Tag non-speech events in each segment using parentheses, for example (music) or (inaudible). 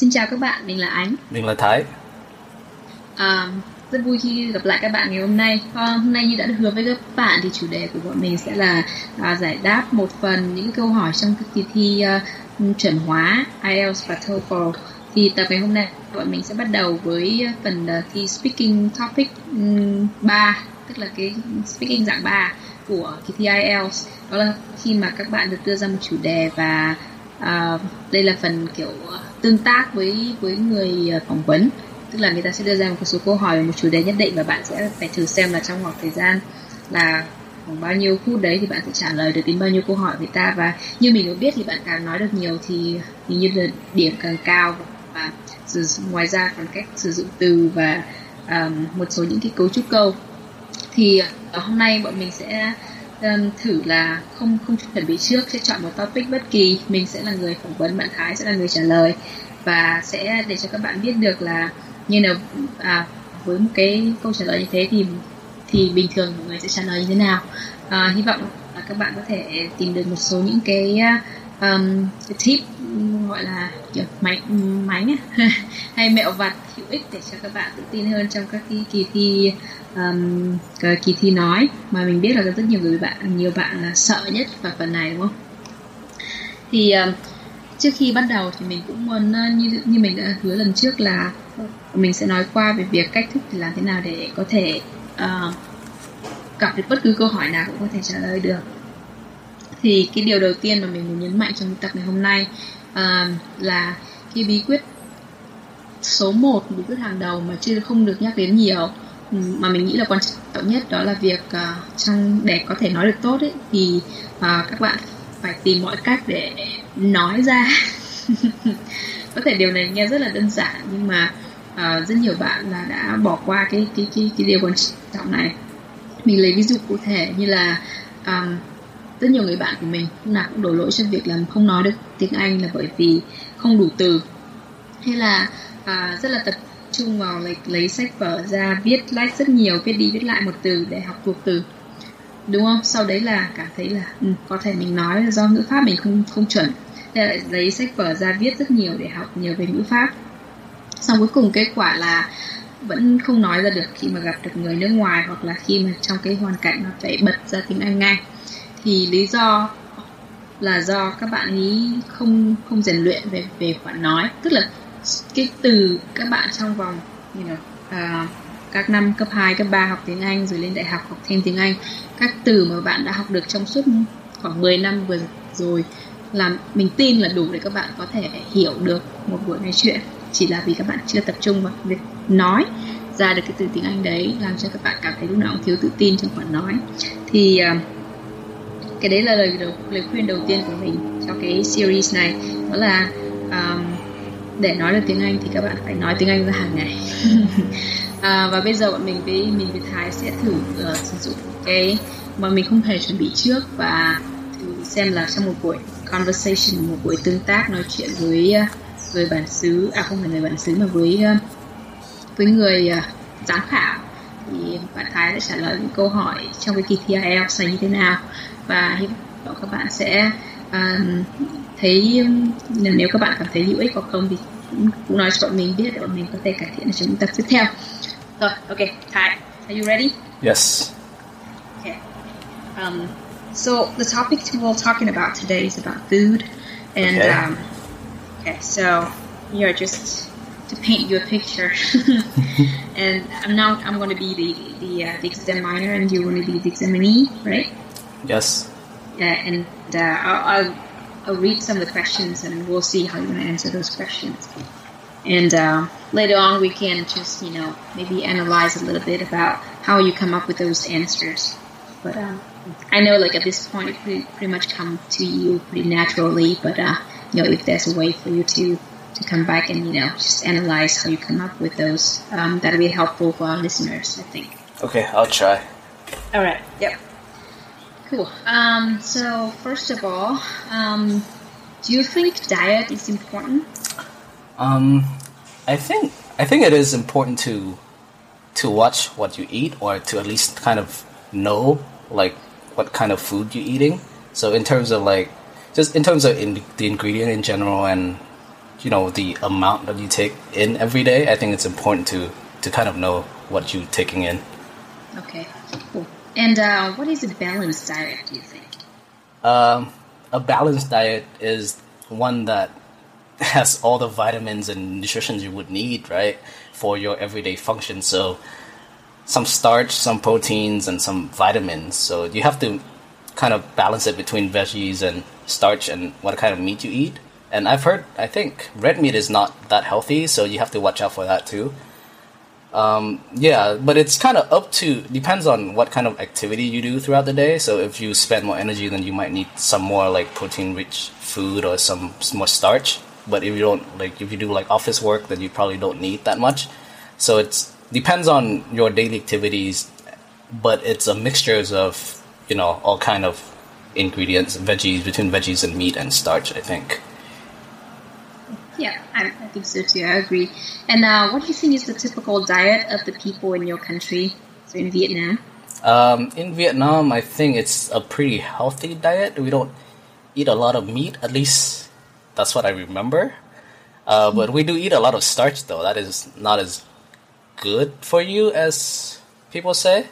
Xin chào các bạn, mình là Ánh. Mình là Thái. À, rất vui khi gặp lại các bạn ngày hôm nay. À, hôm nay như đã được hứa với các bạn thì chủ đề của bọn mình sẽ là à, giải đáp một phần những câu hỏi trong kỳ thi uh, chuẩn hóa IELTS và TOEFL. Thì tập ngày hôm nay bọn mình sẽ bắt đầu với phần uh, thi speaking topic um, 3, tức là cái speaking dạng 3 của kỳ thi IELTS. Đó là khi mà các bạn được đưa ra một chủ đề và uh, đây là phần kiểu tương tác với với người ờ, phỏng vấn. Tức là người ta sẽ đưa ra một số câu hỏi về một chủ đề nhất định và bạn sẽ phải thử xem là trong khoảng thời gian là khoảng bao nhiêu phút đấy thì bạn sẽ trả lời được đến bao nhiêu câu hỏi người ta. Và như mình được biết thì bạn càng nói được nhiều thì hình như là điểm càng cao và ngoài ra còn cách sử dụng từ và um, một số những cái cấu trúc câu. Thì ờ, hôm nay bọn mình sẽ um, thử là không không chuẩn bị trước sẽ chọn một topic bất kỳ. Mình sẽ là người phỏng vấn bạn Thái sẽ là người trả lời. Và sẽ để cho các bạn biết được là như là à, với một cái câu trả lời như thế thì thì bình thường mọi người sẽ trả lời như thế nào. À, hy vọng là các bạn có thể tìm được một số những cái um, tip gọi là kiểu máy máy (laughs) hay mẹo vặt hữu ích để cho các bạn tự tin hơn trong các cái kỳ thi um, kỳ thi nói. Mà mình biết là rất nhiều người bạn nhiều bạn là sợ nhất vào phần này đúng không? Thì um, trước khi bắt đầu thì mình cũng muốn như như mình đã hứa lần trước là mình sẽ nói qua về việc cách thức làm thế nào để có thể uh, gặp được bất cứ câu hỏi nào cũng có thể trả lời được thì cái điều đầu tiên mà mình muốn nhấn mạnh trong tập ngày hôm nay uh, là cái bí quyết số 1, bí quyết hàng đầu mà chưa không được nhắc đến nhiều ừ, mà mình nghĩ là quan trọng nhất đó là việc à, uh, trong để có thể nói được tốt ấy thì uh, các bạn phải tìm mọi cách để nói ra. (laughs) Có thể điều này nghe rất là đơn giản nhưng mà uh, rất nhiều bạn là đã bỏ qua cái cái cái cái điều quan trọng này. Mình lấy ví dụ cụ thể như là um, rất nhiều người bạn của mình. Lúc nào cũng đổ lỗi cho việc là không nói được tiếng Anh là bởi vì không đủ từ. Hay là à, rất là tập trung vào lịch lấy sách vở ra viết lách rất nhiều viết đi viết lại một từ để học thuộc từ. Đúng không? Sau đấy là cảm thấy là ừ, có thể mình nói là do ngữ pháp mình không không chuẩn. Thế lại lấy sách vở ra viết rất nhiều để học nhiều về ngữ pháp. Xong cuối cùng kết quả là vẫn không nói ra được khi mà gặp được người nước ngoài hoặc là khi mà trong cái hoàn cảnh nó phải bật ra tiếng Anh ngay thì lý do là do các bạn ý không không rèn luyện về về khoản nói. Tức là cái từ các bạn trong vòng you know, uh, các năm cấp 2, cấp 3 học tiếng Anh rồi lên đại học học thêm tiếng Anh các từ mà bạn đã học được trong suốt khoảng 10 năm vừa rồi là mình tin là đủ để các bạn có thể hiểu được một buổi nói chuyện. Chỉ là vì các bạn chưa tập trung vào việc nói ra được cái từ tiếng Anh đấy làm cho các bạn cảm thấy lúc nào cũng thiếu tự tin trong khoản nói. Thì uh, cái đấy là lời đầu, lời khuyên đầu tiên của mình cho cái series này. Đó là um, để nói được tiếng Anh thì các bạn phải nói tiếng Anh ra hàng ngày. (laughs) À, và bây giờ bọn mình với mình với Thái sẽ thử uh, sử dụng cái mà mình không hề chuẩn bị trước và thử xem là trong một buổi conversation một buổi tương tác nói chuyện với uh, người bản xứ à không phải người bản xứ mà với uh, với người uh, giám khảo. Thì bạn Thái sẽ trả lời những câu hỏi trong cái kỳ thi IELTS này như thế nào? Và hy vọng các bạn sẽ uh, thấy nếu các bạn cảm thấy hữu ích hoặc không thì cũng, cũng nói cho bọn mình biết để bọn mình có thể cải thiện ở trong những tập tiếp theo rồi ok Thái are you ready Yes. okay um, so the topic we're talking about today is about food and Okay. um, okay so you're just to paint you a picture (laughs) and I'm now I'm going to be the the, uh, the examiner and you're going to be the examinee right Yes. Yeah, and uh, I'll, I'll, I'll read some of the questions and we'll see how you're going to answer those questions. And uh, later on, we can just, you know, maybe analyze a little bit about how you come up with those answers. But um, I know, like, at this point, it pretty, pretty much come to you pretty naturally. But, uh, you know, if there's a way for you to, to come back and, you know, just analyze how you come up with those, um, that'll be helpful for our listeners, I think. Okay, I'll try. All right. Yep. Cool. Um, so first of all, um, do you think diet is important? Um, I think I think it is important to to watch what you eat, or to at least kind of know like what kind of food you're eating. So in terms of like just in terms of in, the ingredient in general, and you know the amount that you take in every day. I think it's important to to kind of know what you're taking in. Okay, cool. And uh, what is a balanced diet? Do you think? Um, a balanced diet is one that (laughs) has all the vitamins and nutrition you would need, right, for your everyday function. So, some starch, some proteins, and some vitamins. So you have to kind of balance it between veggies and starch and what kind of meat you eat. And I've heard, I think red meat is not that healthy, so you have to watch out for that too. Um, yeah, but it's kind of up to depends on what kind of activity you do throughout the day. So if you spend more energy, then you might need some more like protein-rich food or some, more starch. But if you don't like, if you do like office work, then you probably don't need that much. So it's depends on your daily activities, but it's a mixtures of you know all kind of ingredients, veggies between veggies and meat and starch. I think. Yeah, I, I think so too. I agree. And uh, what do you think is the typical diet of the people in your country? So in Vietnam. Um, in Vietnam, I think it's a pretty healthy diet. We don't eat a lot of meat, at least that's what I remember. Uh, but we do eat a lot of starch, though. That is not as good for you as people say.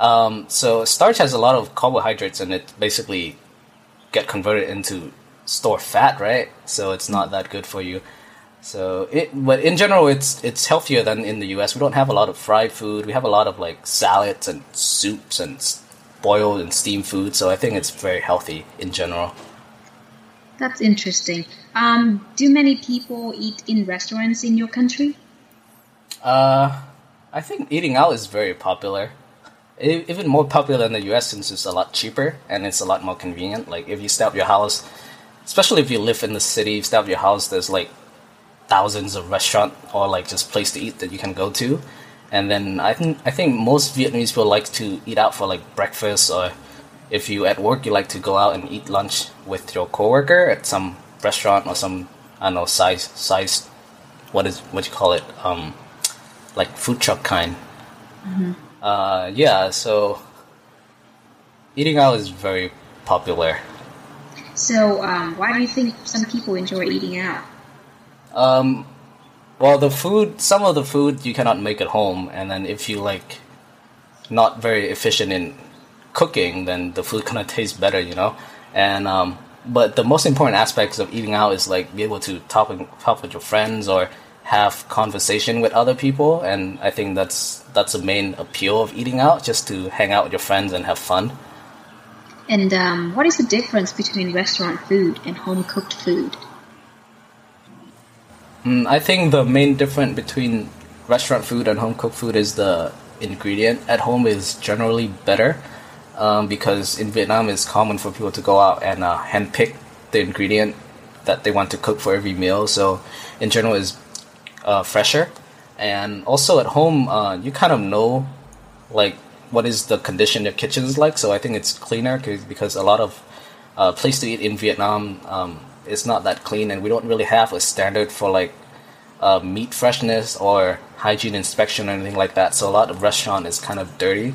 Um, so starch has a lot of carbohydrates, and it basically get converted into store fat, right? So it's not that good for you. So it, but in general, it's it's healthier than in the U.S. We don't have a lot of fried food. We have a lot of like salads and soups and boiled and steamed food. So I think it's very healthy in general. That's interesting. Um, do many people eat in restaurants in your country? Uh, I think eating out is very popular. Even more popular in the U.S. since it's a lot cheaper and it's a lot more convenient. Like if you stay at your house, especially if you live in the city, you stay at your house, there's like thousands of restaurant or like just place to eat that you can go to. And then I think I think most Vietnamese people like to eat out for like breakfast or if you at work you like to go out and eat lunch with your coworker at some restaurant or some I don't know size size what is what you call it um like food truck kind. Mm-hmm. Uh, yeah, so eating out is very popular. So um, why do you think some people enjoy eating out? Um, well, the food, some of the food you cannot make at home, and then if you like not very efficient in cooking, then the food (laughs) kind of tastes better, you know. And um, but the most important aspects of eating out is like be able to talk talk with your friends or have conversation with other people, and I think that's that's the main appeal of eating out, just to hang out with your friends and have fun. And um, what is the difference between restaurant food and home cooked food? Mm, I think the main difference between restaurant food and home cooked food is the ingredient. At home is generally better um, because in Vietnam it's common for people to go out and uh, handpick the ingredient that they want to cook for every meal. So in general is uh, fresher, and also at home uh, you kind of know like what is the condition your kitchen is like. So I think it's cleaner because a lot of uh, place to eat in Vietnam um, is not that clean, and we don't really have a standard for like uh, meat freshness or hygiene inspection or anything like that. So a lot of restaurant is kind of dirty.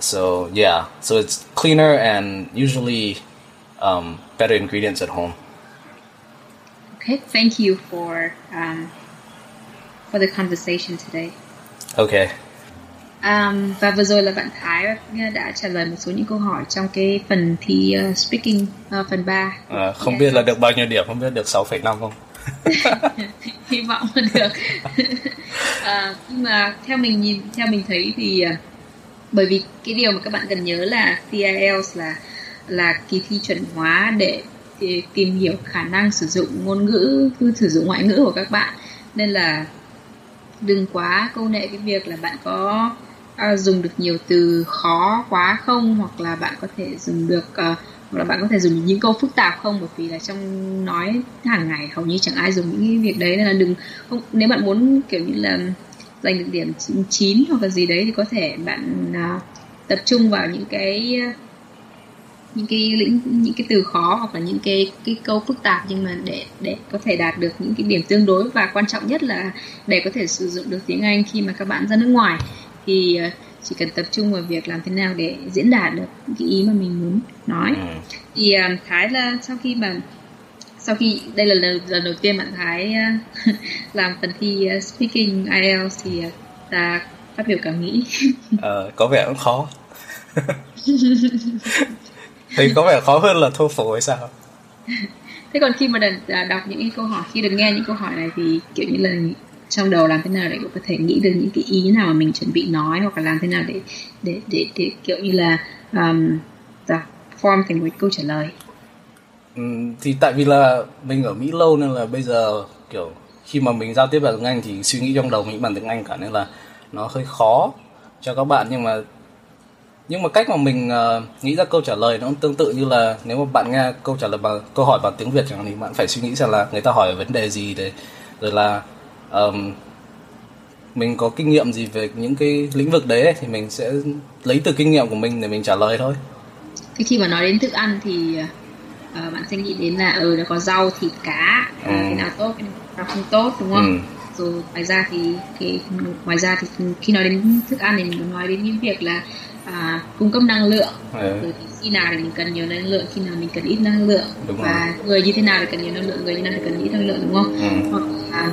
So yeah, so it's cleaner and usually um, better ingredients at home. Okay, thank you for um, for the conversation today. Okay. Um, và vừa rồi là bạn Thái đã trả lời một số những câu hỏi trong cái phần thi uh, speaking uh, phần 3. À, không yeah. biết là được bao nhiêu điểm, không biết được 6,5 không? (laughs) Hy vọng là được. à, (laughs) nhưng mà theo mình nhìn, theo mình thấy thì uh, bởi vì cái điều mà các bạn cần nhớ là thi IELTS là là kỳ thi chuẩn hóa để tìm hiểu khả năng sử dụng ngôn ngữ sử dụng ngoại ngữ của các bạn nên là đừng quá câu nệ cái việc là bạn có à, dùng được nhiều từ khó quá không hoặc là bạn có thể dùng được uh, hoặc là bạn có thể dùng những câu phức tạp không bởi vì là trong nói hàng ngày hầu như chẳng ai dùng những cái việc đấy nên là đừng không nếu bạn muốn kiểu như là giành được điểm 9 hoặc là gì đấy thì có thể bạn uh, tập trung vào những cái uh, những cái lĩnh những cái từ khó hoặc là những cái cái câu phức tạp nhưng mà để để có thể đạt được những cái điểm tương đối và quan trọng nhất là để có thể sử dụng được tiếng Anh khi mà các bạn ra nước ngoài thì ờ, chỉ cần tập trung vào việc làm thế nào để diễn đạt được cái ý mà mình muốn nói. Ừ. thì uh, thái là sau khi mà sau khi đây là lần, lần đầu tiên bạn Thái uh, (laughs) làm phần thi uh, speaking IELTS thì uh, ta phát biểu cảm nghĩ (laughs) ờ, có vẻ cũng khó. (laughs) Thì có vẻ khó hơn là TOEFL hay sao? Thế còn khi mà đọc, đọc những câu hỏi khi được nghe những câu hỏi này thì kiểu như là trong đầu làm thế nào để có thể nghĩ được những cái ý nào mà mình chuẩn bị nói hoặc là làm thế nào để để để, để kiểu như là um, dạ, form thành một câu trả lời? Ừ, thì tại vì là mình ở Mỹ lâu nên là bây giờ kiểu khi mà mình giao tiếp bằng tiếng Anh thì suy nghĩ trong đầu mình bằng tiếng Anh cả nên là nó hơi khó cho các bạn. Nhưng mà nhưng mà cách mà mình uh, nghĩ ra câu trả lời nó cũng tương tự như là nếu mà bạn nghe câu trả lời bằng câu hỏi bằng tiếng Việt chẳng hạn thì bạn phải suy nghĩ xem là người ta hỏi vấn đề gì để rồi là um, mình có kinh nghiệm gì về những cái lĩnh vực đấy ấy, thì mình sẽ lấy từ kinh nghiệm của mình để mình trả lời thôi thì khi mà nói đến thức ăn thì uh, bạn sẽ nghĩ đến là ừ nó có rau thịt cá uh, ừ. cái nào tốt cái nào không tốt đúng không ừ. rồi ngoài ra thì cái ngoài ra thì khi nói đến thức ăn thì mình nói đến những việc là à, cung cấp năng lượng ừ. rồi khi nào thì mình cần nhiều năng lượng khi nào mình cần ít năng lượng đúng và rồi. người như thế nào thì cần nhiều năng lượng người như thế nào thì cần ít năng lượng đúng không ừ. hoặc là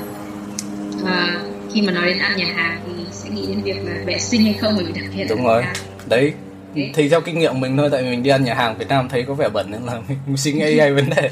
à, khi mà nói đến ăn nhà hàng thì sẽ nghĩ đến việc là vệ sinh hay không bởi vì đặc biệt đúng rồi. Đấy thì theo kinh nghiệm mình thôi tại vì mình đi ăn nhà hàng Việt Nam thấy có vẻ bẩn nên là (laughs) mình suy nghĩ (laughs) ai vấn đề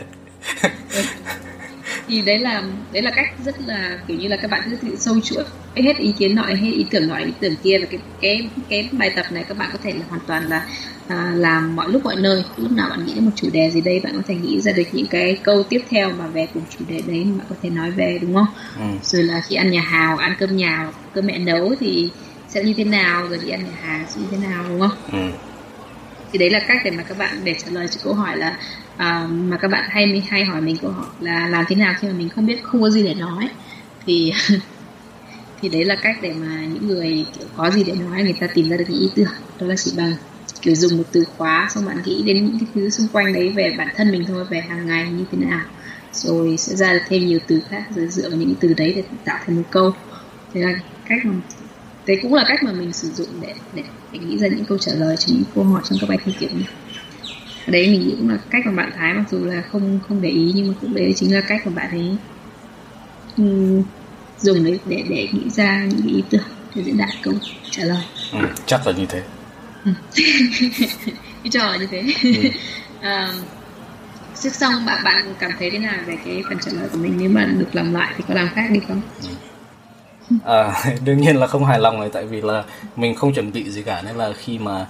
thì đấy là đấy là cách rất là kiểu như là các bạn cứ sâu chuỗi hết ý kiến nọ hết ý tưởng nọ ý tưởng kia và cái cái cái bài tập này các bạn có thể là hoàn toàn là à, làm mọi lúc mọi nơi lúc nào bạn nghĩ đến một chủ đề gì đây bạn có thể nghĩ ra được những cái câu tiếp theo mà về cùng chủ đề đấy mà bạn có thể nói về đúng không ừ. rồi là khi ăn nhà hàng ăn cơm nhà cơm mẹ nấu thì sẽ như thế nào rồi đi ăn nhà hàng sẽ như thế nào đúng không ừ. thì đấy là cách để mà các bạn để trả lời cho câu hỏi là À, mà các bạn hay hay hỏi mình câu hỏi là làm thế nào khi mà mình không biết không có gì để nói. Thì (laughs) thì đấy là cách để mà những người kiểu có gì để nói người ta tìm ra được những ý tưởng. Đó là chỉ bằng kiểu dùng một từ khóa xong bạn nghĩ đến những cái thứ xung quanh đấy về bản thân mình thôi về hàng ngày như thế nào. Rồi sẽ ra được thêm nhiều từ khác rồi dựa vào những từ đấy để tạo thành một câu. Thế là cách mà đấy cũng là cách mà mình sử dụng để để, để nghĩ ra những câu trả lời cho những câu hỏi trong các bài thi kiểu này đấy mình nghĩ cũng là cách mà bạn Thái mặc dù là không không để ý nhưng mà cũng đấy chính là cách mà bạn ấy um, dùng đấy để để nghĩ ra những ý tưởng để diễn đạt câu trả lời. Ừ, chắc là như thế. Ừ. (laughs) cái trò như thế. Ừ. (laughs) um, xong bạn bạn cảm thấy thế nào về cái phần trả lời của mình? Nếu mà được làm lại thì có làm khác đi không? Ừ. À, (laughs) đương nhiên là không hài lòng rồi tại vì là mình không chuẩn bị gì cả nên là khi mà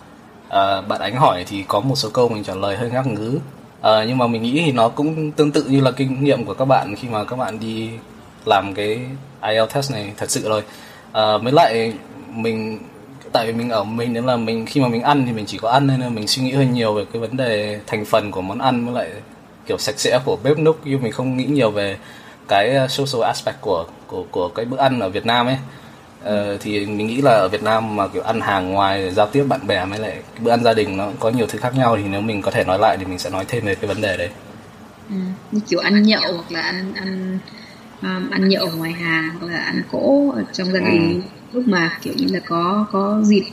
à, bạn ánh hỏi thì có một số câu mình trả lời hơi ngắc ngứ. À, nhưng mà mình nghĩ thì nó cũng tương tự như là kinh nghiệm của các bạn khi mà các bạn đi làm cái IELTS test này thật sự rồi. Ờ, à, mới lại mình tại vì mình ở mình nên là mình khi mà mình ăn thì mình chỉ có ăn nên là mình suy nghĩ hơi nhiều về cái vấn đề thành phần của món ăn với lại kiểu sạch sẽ của bếp núc. Nhưng mình không nghĩ nhiều về cái social aspect của của của cái bữa ăn ở Việt Nam ấy uh, thì mình nghĩ là ở Việt Nam mà kiểu ăn hàng ngoài giao tiếp bạn bè với lại cái bữa ăn gia đình nó có nhiều thứ khác nhau thì nếu mình có thể nói lại thì mình sẽ nói thêm về cái vấn đề đấy ừ, như kiểu ăn nhậu hoặc là ăn ăn um, ăn nhậu ở ngoài hàng hoặc là ăn cỗ ở trong gia đình ừ. lúc mà kiểu như là có có dịp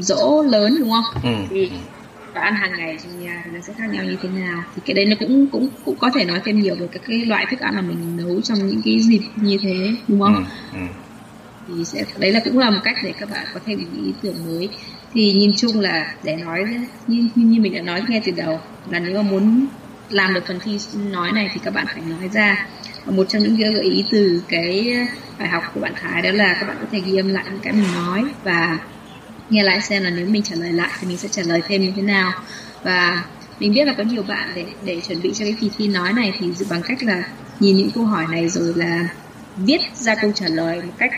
dỗ lớn đúng không ừ. thì và ăn hàng ngày trong nhà thì nó sẽ khác nhau như thế nào thì cái đấy nó cũng cũng cũng có thể nói thêm nhiều về các cái loại thức ăn mà mình nấu trong những cái dịp như thế đúng không ừ, ừ thì sẽ, đấy là cũng là một cách để các bạn có thêm những ý tưởng mới. Thì nhìn chung là để nói, như như mình đã nói ngay từ đầu, là nếu mà muốn làm được phần thi nói này thì các bạn phải nói ra. Và một trong những gợi ý từ cái bài học của bạn Thái đó là các bạn có thể ghi âm lại những cái mình nói và nghe lại xem là nếu mình trả lời lại thì mình sẽ trả lời thêm như thế nào. Và mình biết là có nhiều bạn để để chuẩn bị cho cái kỳ thi nói này thì bằng cách là nhìn những câu hỏi này rồi là viết ra câu trả lời một cách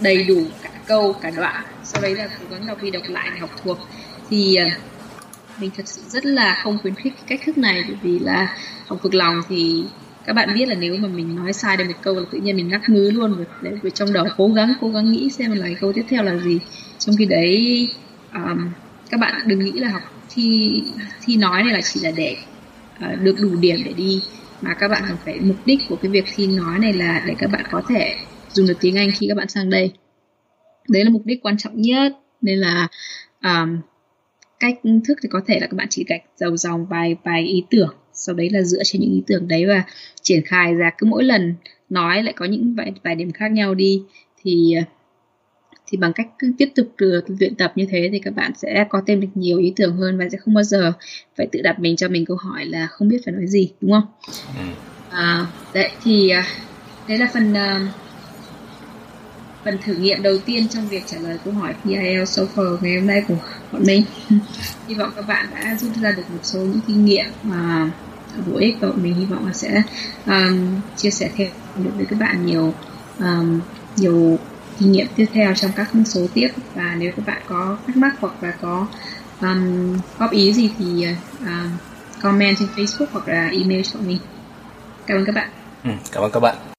đầy đủ cả câu cả đoạn sau đấy là cố gắng đọc đi đọc lại để học thuộc. Thì à, mình thật sự rất là không khuyến khích cái cách thức này bởi vì là học thuộc lòng thì các bạn biết là nếu mà mình nói sai được một câu là tự nhiên mình ngắc ngứ luôn. Rồi để trong đầu cố gắng cố gắng nghĩ xem là câu tiếp theo là gì. Trong khi đấy um, các bạn đừng nghĩ là học thi thi nói này là chỉ là để uh, được đủ điểm để đi. Mà các bạn cần phải mục đích của cái việc thi nói này là để các bạn có thể dùng được tiếng Anh khi các bạn sang đây đấy là mục đích quan trọng nhất nên là um, cách thức thì có thể là các bạn chỉ gạch dầu dòng vài vài ý tưởng sau đấy là dựa trên những ý tưởng đấy và triển khai ra cứ mỗi lần nói lại có những vài vài điểm khác nhau đi thì thì bằng cách cứ tiếp tục luyện tập như thế thì các bạn sẽ có thêm được nhiều ý tưởng hơn và sẽ không bao giờ phải tự đặt mình cho mình câu hỏi là không biết phải nói gì đúng không? Ừ. À, đấy thì à, đấy là phần uh, phần thử nghiệm đầu tiên trong việc trả lời câu hỏi PIL SOFR ngày hôm nay của bọn mình. (laughs) hy vọng các bạn đã rút ra được một số những kinh nghiệm mà bổ ích và mình hy vọng là sẽ um, chia sẻ thêm được với các bạn nhiều um, nhiều kinh nghiệm tiếp theo trong các số tiếp và nếu các bạn có thắc mắc hoặc là có um, góp ý gì thì um, comment trên Facebook hoặc là email cho mình. Cảm ơn các bạn. Ừ, cảm ơn các bạn.